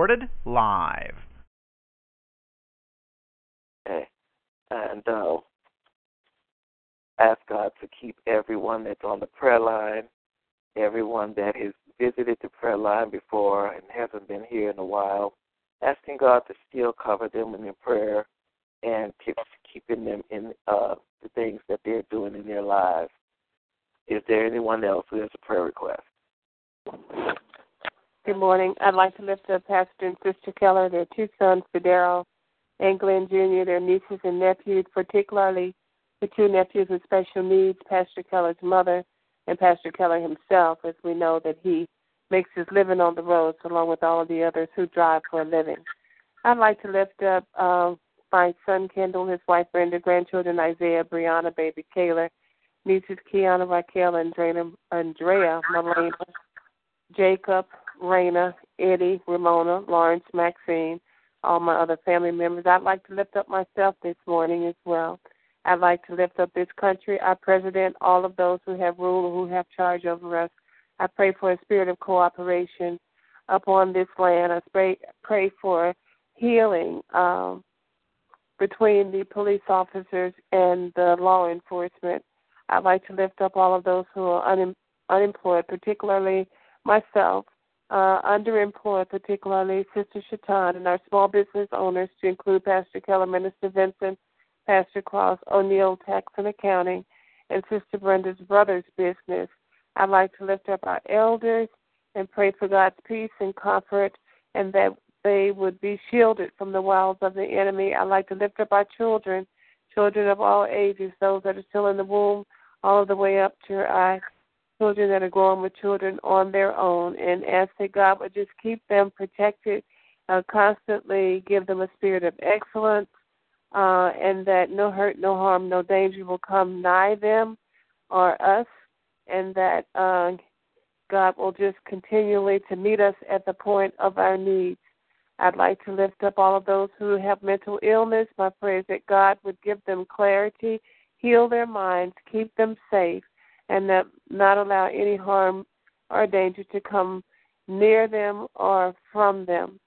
recorded live. Okay. And uh, ask God to keep everyone that's on the prayer line, everyone that has visited the prayer line before and hasn't been here in a while, asking God to still cover them in their prayer and keep keeping them in uh, the things that they're doing in their lives. Is there anyone else who has a prayer request? Good morning. I'd like to lift up Pastor and Sister Keller, their two sons, Fidel and Glenn Jr., their nieces and nephews, particularly the two nephews with special needs, Pastor Keller's mother and Pastor Keller himself, as we know that he makes his living on the roads along with all of the others who drive for a living. I'd like to lift up uh, my son Kendall, his wife Brenda, grandchildren Isaiah, Brianna, baby Kayla, nieces Kiana, Raquel, Andrea, Andrea, Melena, Jacob, Raina, Eddie, Ramona, Lawrence, Maxine, all my other family members. I'd like to lift up myself this morning as well. I'd like to lift up this country, our president, all of those who have rule or who have charge over us. I pray for a spirit of cooperation upon this land. I pray, pray for healing um, between the police officers and the law enforcement. I'd like to lift up all of those who are un- unemployed, particularly myself, uh, underemployed, particularly Sister Shatan, and our small business owners, to include Pastor Keller, Minister Vincent, Pastor Cross, O'Neill Tax and Accounting, and Sister Brenda's brother's business. I'd like to lift up our elders and pray for God's peace and comfort and that they would be shielded from the wiles of the enemy. I'd like to lift up our children, children of all ages, those that are still in the womb, all the way up to our children that are growing with children on their own, and ask that God would just keep them protected, uh, constantly give them a spirit of excellence, uh, and that no hurt, no harm, no danger will come nigh them or us, and that uh, God will just continually to meet us at the point of our needs. I'd like to lift up all of those who have mental illness. My prayer is that God would give them clarity, heal their minds, keep them safe, and that not allow any harm or danger to come near them or from them.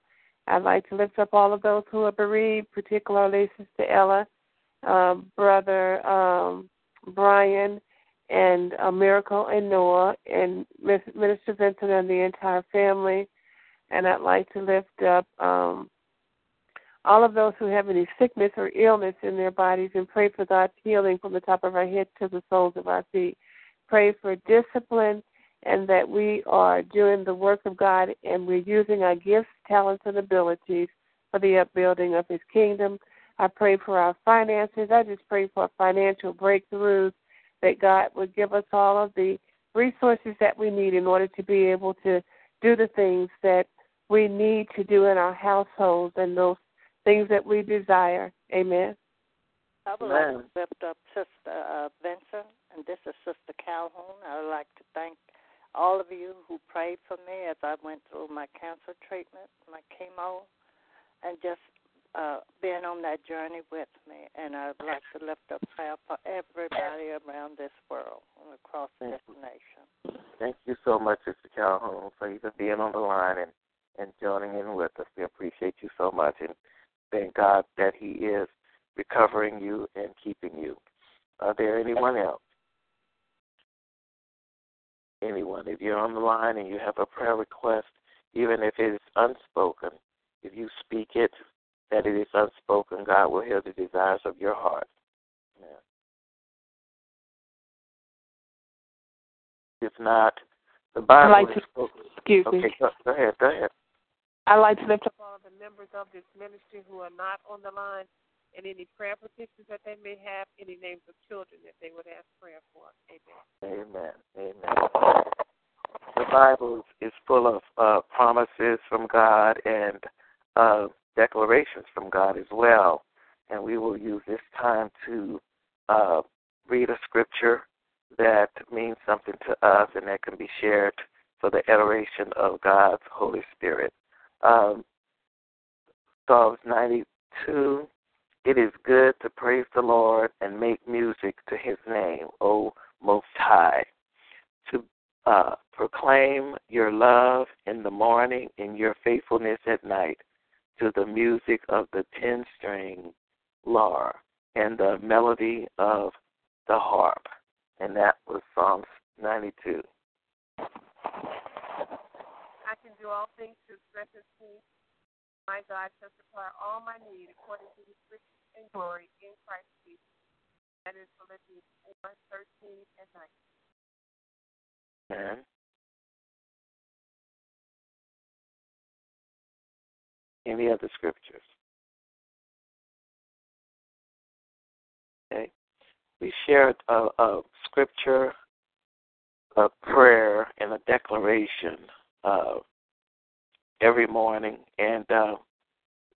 I'd like to lift up all of those who are bereaved, particularly Sister Ella, uh, Brother um, Brian, and uh, Miracle and Noah, and Minister Vincent and the entire family. And I'd like to lift up um, all of those who have any sickness or illness in their bodies and pray for God's healing from the top of our head to the soles of our feet pray for discipline and that we are doing the work of God and we're using our gifts, talents, and abilities for the upbuilding of His kingdom. I pray for our finances. I just pray for financial breakthroughs that God would give us all of the resources that we need in order to be able to do the things that we need to do in our households and those things that we desire. Amen. I would like to lift up Sister uh, Vincent, and this is Sister Calhoun. I would like to thank all of you who prayed for me as I went through my cancer treatment, my chemo, and just uh, being on that journey with me. And I'd like to lift up prayer for everybody around this world and across this nation. Thank you so much, Sister Calhoun, for even being on the line and, and joining in with us. We appreciate you so much and thank God that He is recovering you and keeping you. Are there anyone else? Anyone? If you're on the line and you have a prayer request, even if it is unspoken, if you speak it, that it is unspoken, God will hear the desires of your heart. Amen. If not, the Bible like is to, spoken. Excuse okay, me. Go, go ahead. Go ahead. I'd like to lift up all the members of this ministry who are not on the line and any prayer petitions that they may have, any names of children that they would ask prayer for. Amen. Amen. Amen. The Bible is full of uh, promises from God and uh, declarations from God as well. And we will use this time to uh, read a scripture that means something to us and that can be shared for the adoration of God's Holy Spirit. Um, Psalms 92 it is good to praise the Lord and make music to his name, O Most High. To uh, proclaim your love in the morning and your faithfulness at night to the music of the ten string lyre and the melody of the harp. And that was Psalms 92. I can do all things through strengthens me. My God shall supply all my need according to his riches and glory in Christ Jesus. That is Philippians 4, 13 and 19. Amen. Any other scriptures? Okay. We shared a, a scripture, a prayer, and a declaration uh, every morning. And uh,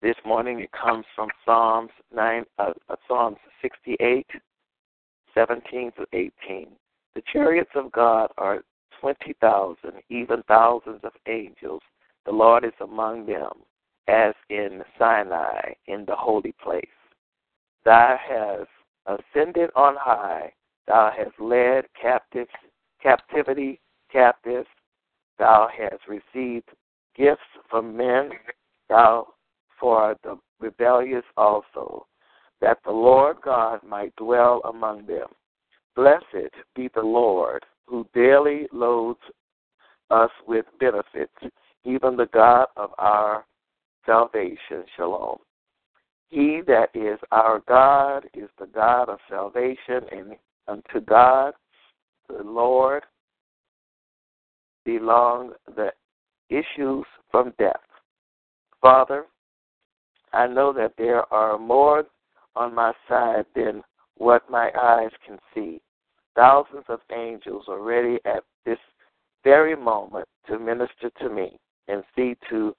this morning it comes from Psalms nine, uh, uh Psalms 68, 17 to 18. The chariots of God are twenty thousand, even thousands of angels. The Lord is among them as in Sinai in the holy place. Thou hast ascended on high, thou hast led captives, captivity captives, thou hast received gifts from men, thou for the rebellious also, that the Lord God might dwell among them. Blessed be the Lord, who daily loads us with benefits, even the God of our salvation. Shalom. He that is our God is the God of salvation, and unto God, the Lord, belong the issues from death. Father, I know that there are more on my side than what my eyes can see. Thousands of angels are ready at this very moment to minister to me and see to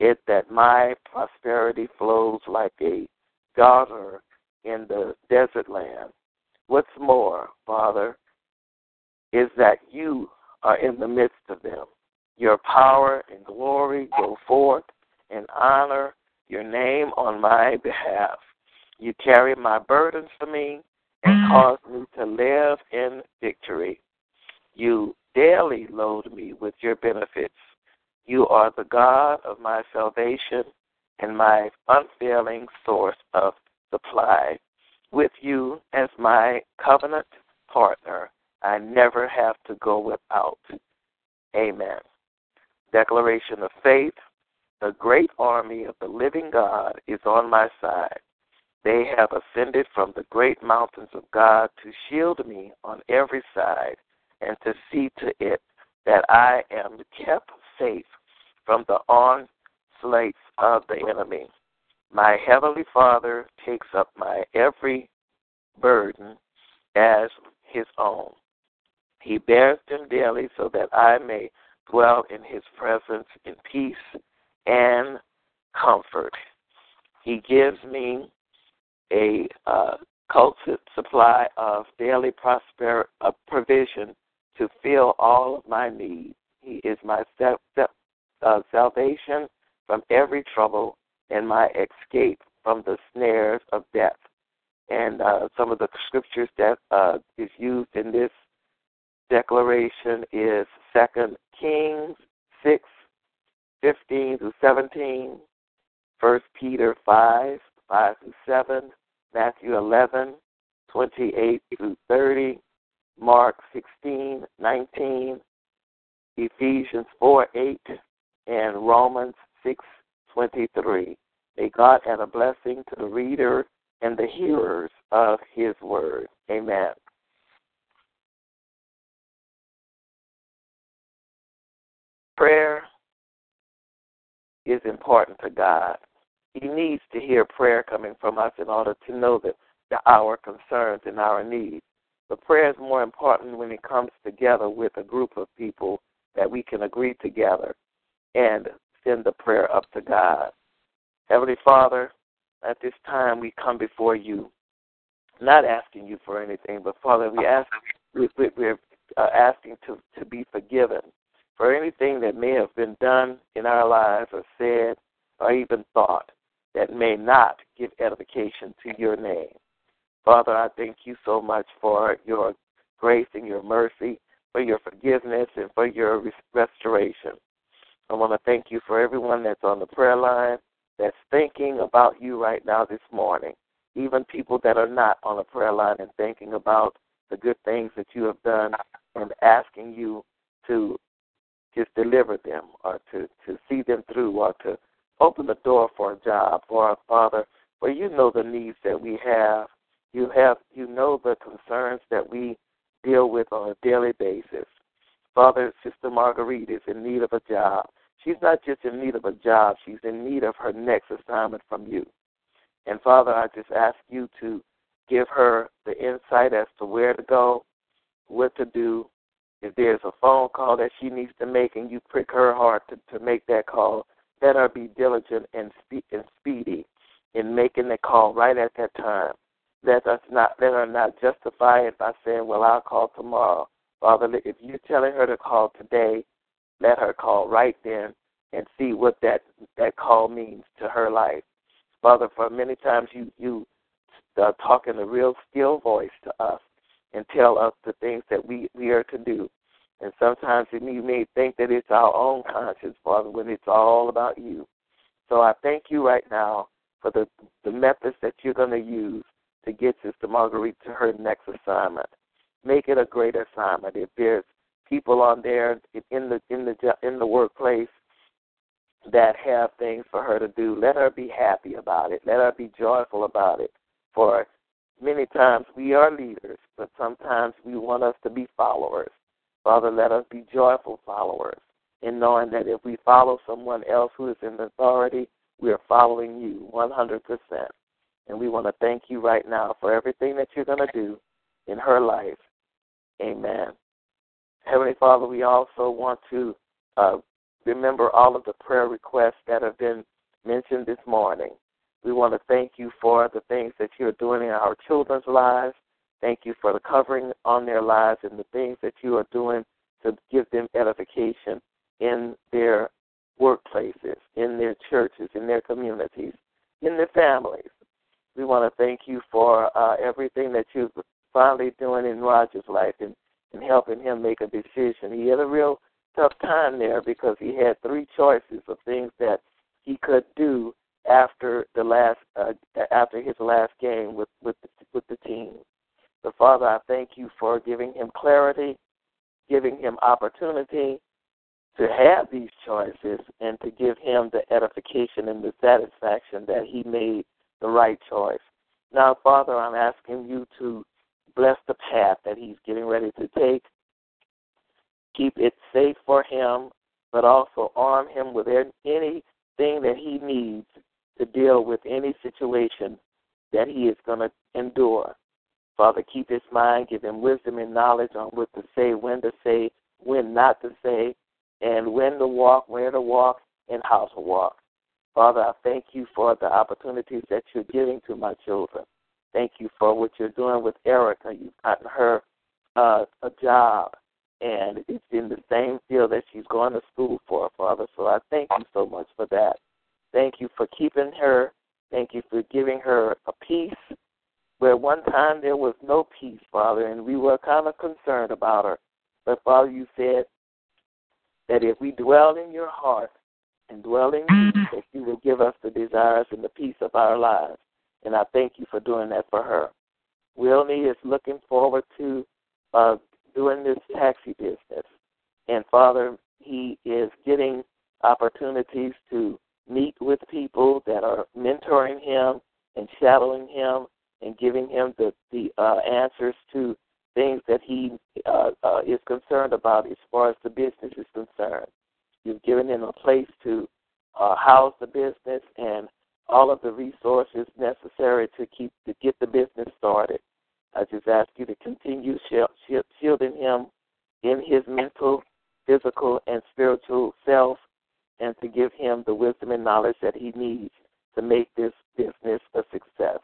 it that my prosperity flows like a daughter in the desert land. What's more, Father, is that you are in the midst of them. Your power and glory go forth and honor your name on my behalf. You carry my burdens for me and mm. cause me to live in victory. You daily load me with your benefits. You are the God of my salvation and my unfailing source of supply. With you as my covenant partner, I never have to go without. Amen. Declaration of faith. The great army of the living God is on my side. They have ascended from the great mountains of God to shield me on every side and to see to it that I am kept safe from the onslaughts of the enemy. My heavenly Father takes up my every burden as his own. He bears them daily so that I may dwell in his presence in peace and comfort. He gives me a uh, cultured supply of daily prosper uh, provision to fill all of my needs. He is my step, step, uh, salvation from every trouble and my escape from the snares of death. And uh, some of the scriptures that uh, is used in this declaration is Second Kings six fifteen to seventeen, First Peter five five to seven, Matthew eleven twenty eight through thirty, Mark sixteen nineteen, Ephesians four eight and Romans 6:23. May God add a blessing to the reader and the hearers of His word. Amen. Prayer is important to God. He needs to hear prayer coming from us in order to know that our concerns and our needs. But prayer is more important when it comes together with a group of people that we can agree together and send the prayer up to God. Heavenly Father, at this time we come before you, not asking you for anything, but Father, we ask we, we're uh, asking to to be forgiven for anything that may have been done in our lives or said or even thought that may not give edification to your name. Father, I thank you so much for your grace and your mercy for your forgiveness, and for your restoration. I want to thank you for everyone that's on the prayer line that's thinking about you right now this morning. Even people that are not on the prayer line and thinking about the good things that you have done and asking you to just deliver them or to, to see them through or to open the door for a job or a father for you know the needs that we have. You have you know the concerns that we deal with on a daily basis. Father, Sister Marguerite is in need of a job. She's not just in need of a job, she's in need of her next assignment from you. And Father, I just ask you to give her the insight as to where to go, what to do. If there's a phone call that she needs to make and you prick her heart to, to make that call, let her be diligent and, spe- and speedy in making the call right at that time. Let us not let her not justify it by saying, Well, I'll call tomorrow. Father, if you're telling her to call today, let her call right then and see what that that call means to her life. Father, for many times you you uh, talk in a real still voice to us and tell us the things that we we are to do. And sometimes you may think that it's our own conscience, Father, when it's all about you. So I thank you right now for the the methods that you're going to use to get Sister Marguerite to her next assignment. Make it a great assignment. If there's people on there in the in the in the workplace that have things for her to do, let her be happy about it. Let her be joyful about it. For many times we are leaders, but sometimes we want us to be followers. Father, let us be joyful followers in knowing that if we follow someone else who is in authority, we are following you 100%. And we want to thank you right now for everything that you're going to do in her life. Amen. Heavenly Father, we also want to uh, remember all of the prayer requests that have been mentioned this morning. We want to thank you for the things that you're doing in our children's lives. Thank you for the covering on their lives and the things that you are doing to give them edification in their workplaces, in their churches, in their communities, in their families. We want to thank you for uh, everything that you're finally doing in Roger's life and, and helping him make a decision. He had a real tough time there because he had three choices of things that he could do after the last uh, after his last game with with the, with the team. So Father, I thank you for giving him clarity, giving him opportunity to have these choices, and to give him the edification and the satisfaction that he made the right choice. Now, Father, I'm asking you to bless the path that he's getting ready to take. Keep it safe for him, but also arm him with anything that he needs to deal with any situation that he is going to endure. Father, keep his mind, give him wisdom and knowledge on what to say, when to say, when not to say, and when to walk, where to walk, and how to walk. Father, I thank you for the opportunities that you're giving to my children. Thank you for what you're doing with Erica. You've gotten her uh, a job, and it's in the same field that she's going to school for, Father. So I thank you so much for that. Thank you for keeping her. Thank you for giving her a peace where one time there was no peace, Father, and we were kind of concerned about her. But Father, you said that if we dwell in your heart, and dwell in you, mm-hmm. that you will give us the desires and the peace of our lives. And I thank you for doing that for her. Wilnie is looking forward to uh, doing this taxi business. And Father, he is getting opportunities to meet with people that are mentoring him and shadowing him and giving him the, the uh, answers to things that he uh, uh, is concerned about as far as the business is concerned. You've given him a place to uh, house the business and all of the resources necessary to keep to get the business started. I just ask you to continue shielding him in his mental, physical, and spiritual self, and to give him the wisdom and knowledge that he needs to make this business a success.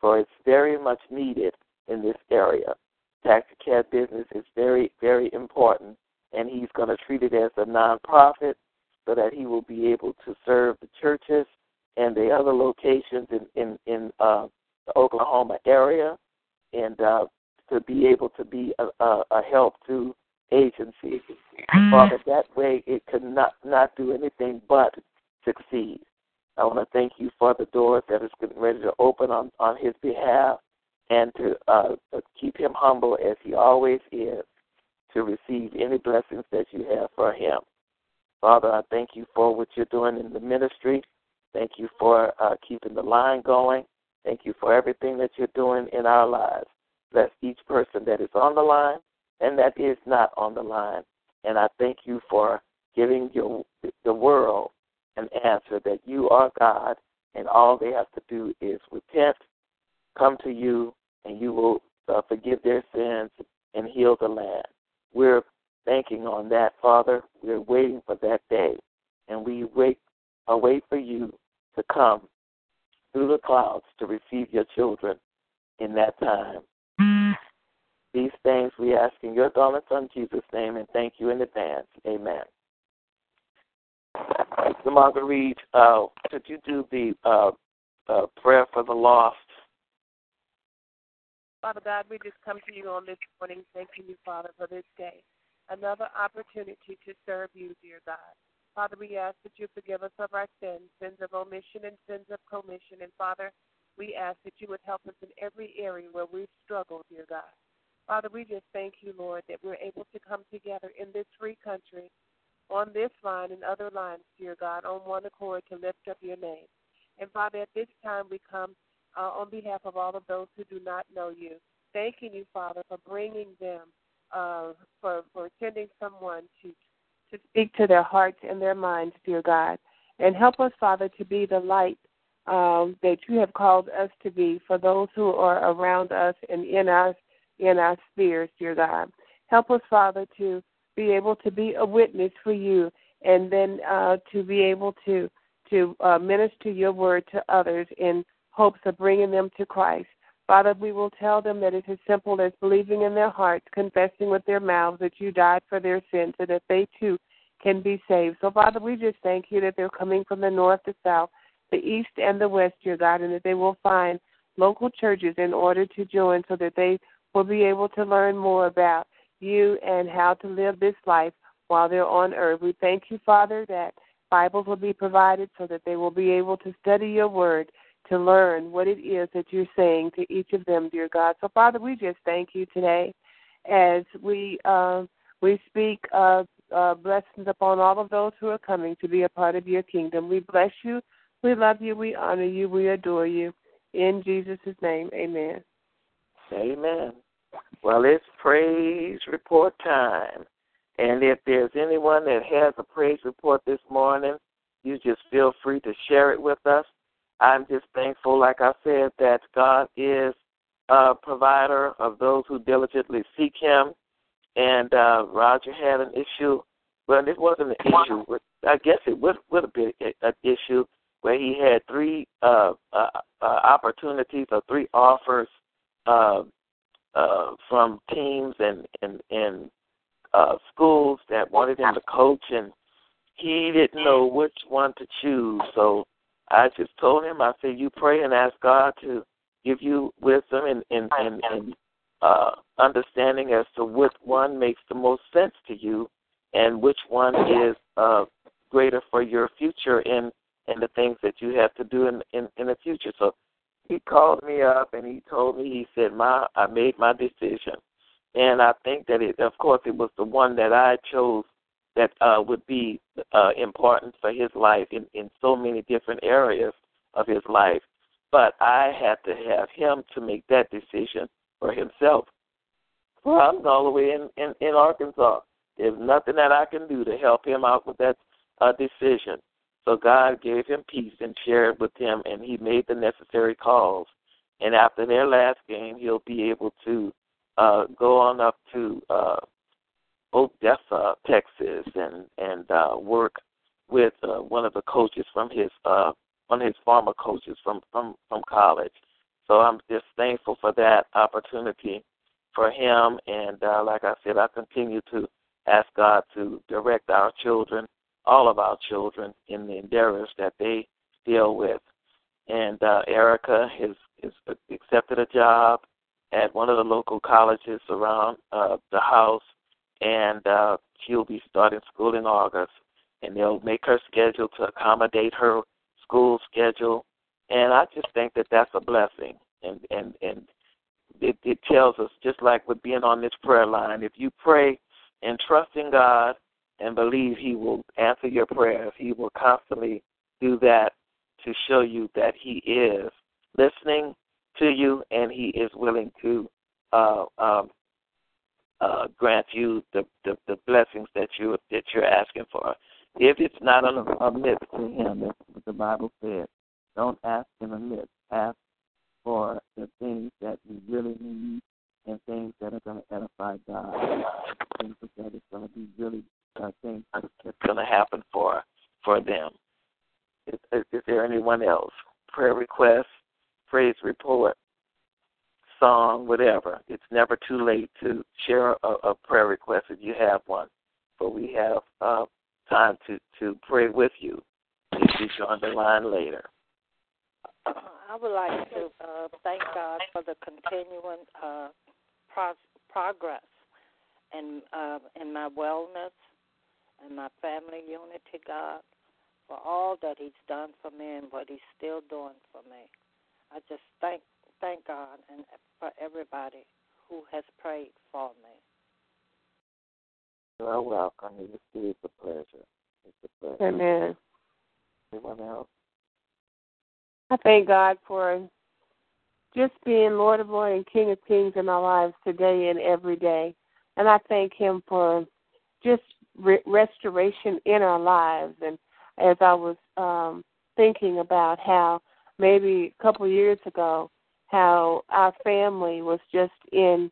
For it's very much needed in this area. Taxi cab business is very, very important and he's going to treat it as a nonprofit so that he will be able to serve the churches and the other locations in in, in uh, the Oklahoma area, and uh, to be able to be a, a, a help to agency. Father, that way it could not, not do anything but succeed. I want to thank you for the doors that is getting ready to open on, on his behalf and to uh, keep him humble as he always is to receive any blessings that you have for him. Father, I thank you for what you're doing in the ministry. Thank you for uh, keeping the line going. Thank you for everything that you're doing in our lives. Bless each person that is on the line and that is not on the line. And I thank you for giving your, the world an answer that you are God and all they have to do is repent, come to you, and you will uh, forgive their sins and heal the land. We're banking on that, Father. We're waiting for that day, and we wait, await for you to come through the clouds to receive your children in that time. These things we ask in your darling Son Jesus' name, and thank you in advance. Amen. So, Marguerite, uh, could you do the uh, uh, prayer for the lost? Father God, we just come to you on this morning, thanking you, Father, for this day. Another opportunity to serve you, dear God. Father, we ask that you forgive us of our sins, sins of omission and sins of commission. And Father, we ask that you would help us in every area where we've struggled, dear God. Father, we just thank you, Lord, that we're able to come together in this free country, on this line and other lines, dear God, on one accord to lift up your name. And Father, at this time we come uh, on behalf of all of those who do not know you, thanking you, Father, for bringing them, uh, for, for sending someone to, to speak to their hearts and their minds, dear God. And help us, Father, to be the light um, that you have called us to be for those who are around us and in us in our spheres, dear God. Help us, Father, to be able to be a witness for you and then uh, to be able to to uh, minister your word to others in hopes of bringing them to Christ. Father, we will tell them that it's as simple as believing in their hearts, confessing with their mouths that you died for their sins, and that they too can be saved. So, Father, we just thank you that they're coming from the north, the south, the east, and the west, dear God, and that they will find local churches in order to join so that they will be able to learn more about you and how to live this life while they're on earth. We thank you, Father, that Bibles will be provided so that they will be able to study your word to learn what it is that you're saying to each of them, dear God. So, Father, we just thank you today as we uh, we speak uh, uh, blessings upon all of those who are coming to be a part of your kingdom. We bless you, we love you, we honor you, we adore you. In Jesus' name, amen. Amen. Well, it's praise report time. And if there's anyone that has a praise report this morning, you just feel free to share it with us. I'm just thankful, like I said, that God is a provider of those who diligently seek Him. And uh, Roger had an issue. Well, it wasn't an issue. With, I guess it would would have been an issue where he had three uh, uh, uh, opportunities or three offers uh, uh, from teams and and and uh, schools that wanted him to coach, and he didn't know which one to choose. So I just told him, I said, you pray and ask God to give you wisdom and and and, and uh, understanding as to which one makes the most sense to you, and which one is uh, greater for your future and and the things that you have to do in in, in the future. So he called me up and he told me he said my I made my decision. And I think that it of course it was the one that I chose that uh would be uh important for his life in in so many different areas of his life. But I had to have him to make that decision for himself. Well I'm all the way in in, in Arkansas. There's nothing that I can do to help him out with that uh decision so God gave him peace and shared with him, and he made the necessary calls. And after their last game, he'll be able to uh, go on up to uh, Odessa, Texas, and and uh, work with uh, one of the coaches from his uh, one of his former coaches from from from college. So I'm just thankful for that opportunity for him. And uh, like I said, I continue to ask God to direct our children all of our children in the endeavors that they deal with. And uh, Erica has, has accepted a job at one of the local colleges around uh, the house, and uh, she'll be starting school in August. And they'll make her schedule to accommodate her school schedule, and I just think that that's a blessing. And and and it, it tells us just like with being on this prayer line, if you pray and trust in God and believe He will answer your prayers, He will constantly do that to show you that He is listening to you and He is willing to uh, um, uh, grant you the, the, the blessings that you that you're asking for. If it's not amiss to Him, that's what the Bible says. Don't ask in amiss. Ask for the things that you really need and things that are going to edify God. Things that is going to be really uh, think it's going to happen for for them. Is, is there anyone else? Prayer request, praise report, song, whatever. It's never too late to share a, a prayer request if you have one. But we have uh, time to, to pray with you if you join the line later. I would like to uh, thank God for the continuing uh, pro- progress in uh, in my wellness and my family unity, God, for all that He's done for me and what He's still doing for me. I just thank thank God and for everybody who has prayed for me. You are welcome. It's a pleasure. It's a pleasure. Amen. Anyone else? I thank God for just being Lord of Lords and King of Kings in our lives today and every day. And I thank Him for just re- restoration in our lives. And as I was um, thinking about how maybe a couple years ago, how our family was just in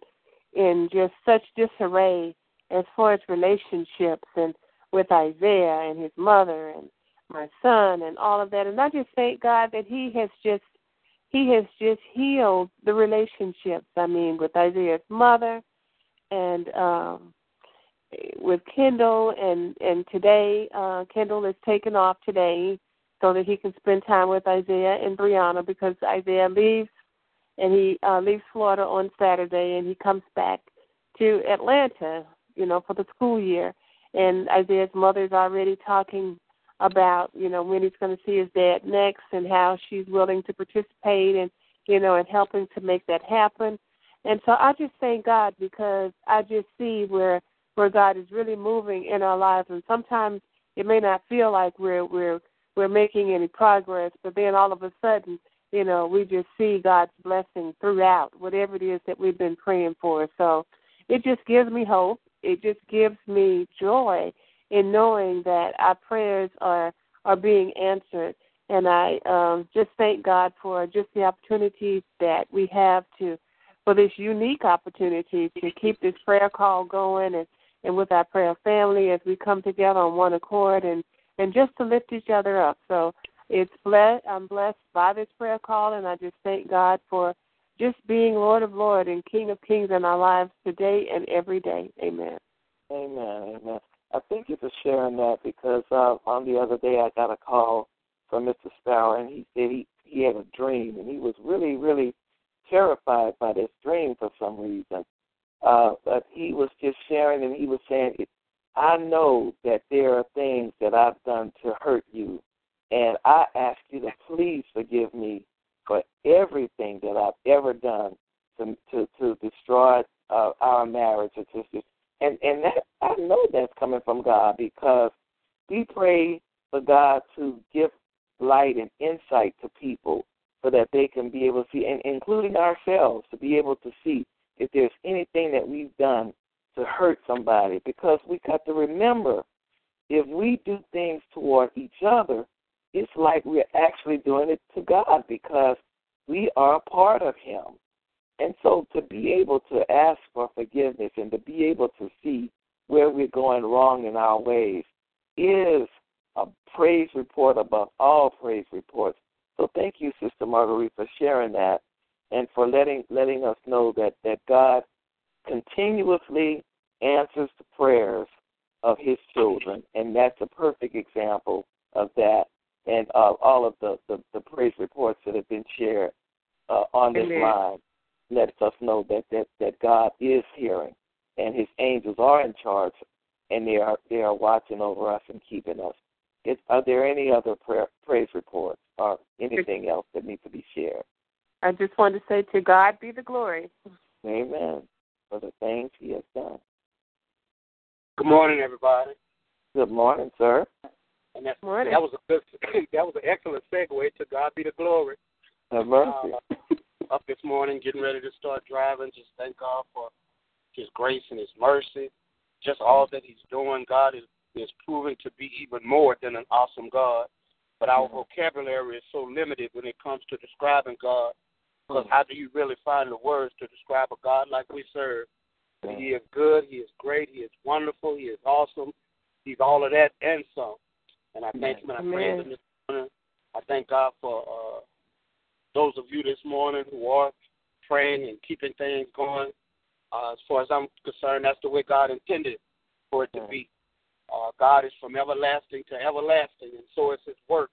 in just such disarray as far as relationships and with Isaiah and his mother and my son and all of that. And I just thank God that He has just He has just healed the relationships. I mean, with Isaiah's mother and um with Kendall and and today uh Kendall is taken off today so that he can spend time with Isaiah and Brianna because Isaiah leaves and he uh leaves Florida on Saturday and he comes back to Atlanta, you know, for the school year. And Isaiah's mother's already talking about you know when he's going to see his dad next and how she's willing to participate and you know and helping to make that happen and so i just thank god because i just see where where god is really moving in our lives. And sometimes it may not feel like we're we're we're making any progress but then all of a sudden you know we just see god's blessing throughout whatever it is that we've been praying for. So it just gives me hope. It just gives me joy in knowing that our prayers are are being answered. And I um, just thank God for just the opportunities that we have to, for this unique opportunity to keep this prayer call going and, and with our prayer family as we come together on one accord and, and just to lift each other up. So it's blessed, I'm blessed by this prayer call, and I just thank God for just being Lord of Lords and King of Kings in our lives today and every day. Amen. Amen. Amen. I thank you for sharing that because uh, on the other day I got a call from Mr. Sparrow and he said he he had a dream and he was really really terrified by this dream for some reason. Uh, but he was just sharing and he was saying, I know that there are things that I've done to hurt you, and I ask you to please forgive me for everything that I've ever done to to, to destroy uh, our marriage or to and and that I know that's coming from God because we pray for God to give light and insight to people so that they can be able to see, and including ourselves, to be able to see if there's anything that we've done to hurt somebody. Because we got to remember, if we do things toward each other, it's like we're actually doing it to God because we are a part of Him. And so to be able to ask for forgiveness and to be able to see where we're going wrong in our ways is a praise report above all praise reports. So thank you, Sister Marguerite, for sharing that and for letting letting us know that, that God continuously answers the prayers of his children. And that's a perfect example of that and uh, all of the, the, the praise reports that have been shared uh, on this Amen. line lets us know that, that, that God is hearing and His angels are in charge, and they are they are watching over us and keeping us. Is, are there any other prayer, praise reports or anything else that needs to be shared? I just want to say to God be the glory. Amen. For the things He has done. Good morning, everybody. Good morning, sir. And that, morning. that was a good, that was an excellent segue. To God be the glory. Have mercy. Uh, up this morning, getting ready to start driving. Just thank God for His grace and His mercy. Just all that He's doing. God is is proving to be even more than an awesome God. But our vocabulary is so limited when it comes to describing God. Because how do you really find the words to describe a God like we serve? He is good. He is great. He is wonderful. He is awesome. He's all of that and some. And I thank him and I praise him this morning. I thank God for uh, those of you this morning who are praying and keeping things going. Uh, as far as I'm concerned, that's the way God intended for it to be. Uh, God is from everlasting to everlasting, and so is His work.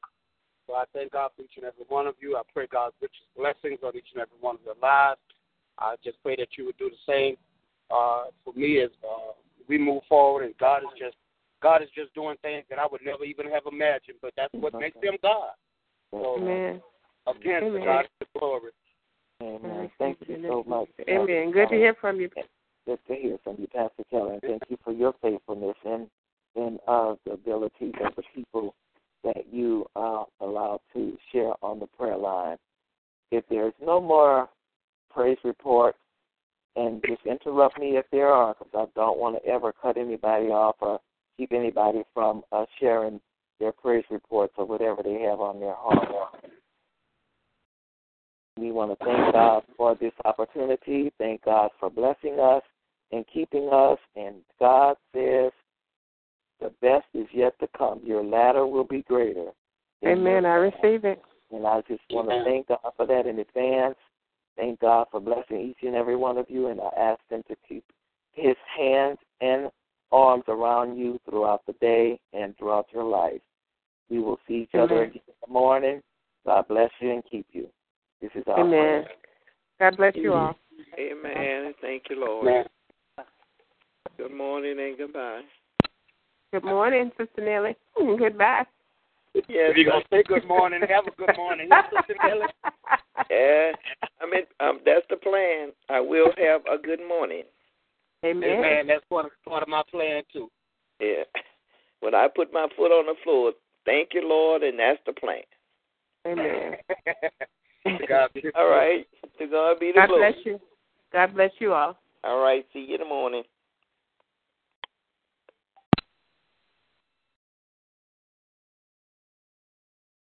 So I thank God for each and every one of you. I pray God's richest blessings on each and every one of your lives. I just pray that you would do the same uh, for me as uh, we move forward. And God is just God is just doing things that I would never even have imagined. But that's what makes Him God. So Amen. again, Amen. God is the glory. Amen. Thank you so much. Amen. Good to hear from you. Good to hear from you, Pastor Keller. Thank you for your faithfulness and and uh, the ability of the people that you uh, allow to share on the prayer line. If there's no more praise reports, and just interrupt me if there are, because I don't want to ever cut anybody off or keep anybody from uh, sharing their praise reports or whatever they have on their heart. We want to thank God for this opportunity. Thank God for blessing us and keeping us. And God says, the best is yet to come. Your latter will be greater. Amen. I receive it. And I just want to thank God for that in advance. Thank God for blessing each and every one of you. And I ask Him to keep His hands and arms around you throughout the day and throughout your life. We will see each other again in the morning. God bless you and keep you. This is our Amen. God bless you all. Amen. Thank you, Lord. Man. Good morning and goodbye. Good morning, Sister Nellie. Goodbye. Yes, If you're gonna say good morning, have a good morning. Sister Nellie. yeah. I mean, um, that's the plan. I will have a good morning. Amen. Amen. That's part of, part of my plan too. Yeah. When I put my foot on the floor, thank you, Lord, and that's the plan. Amen. To God be the All glory. right. To God be the God glory. bless you. God bless you all. All right. See you in the morning.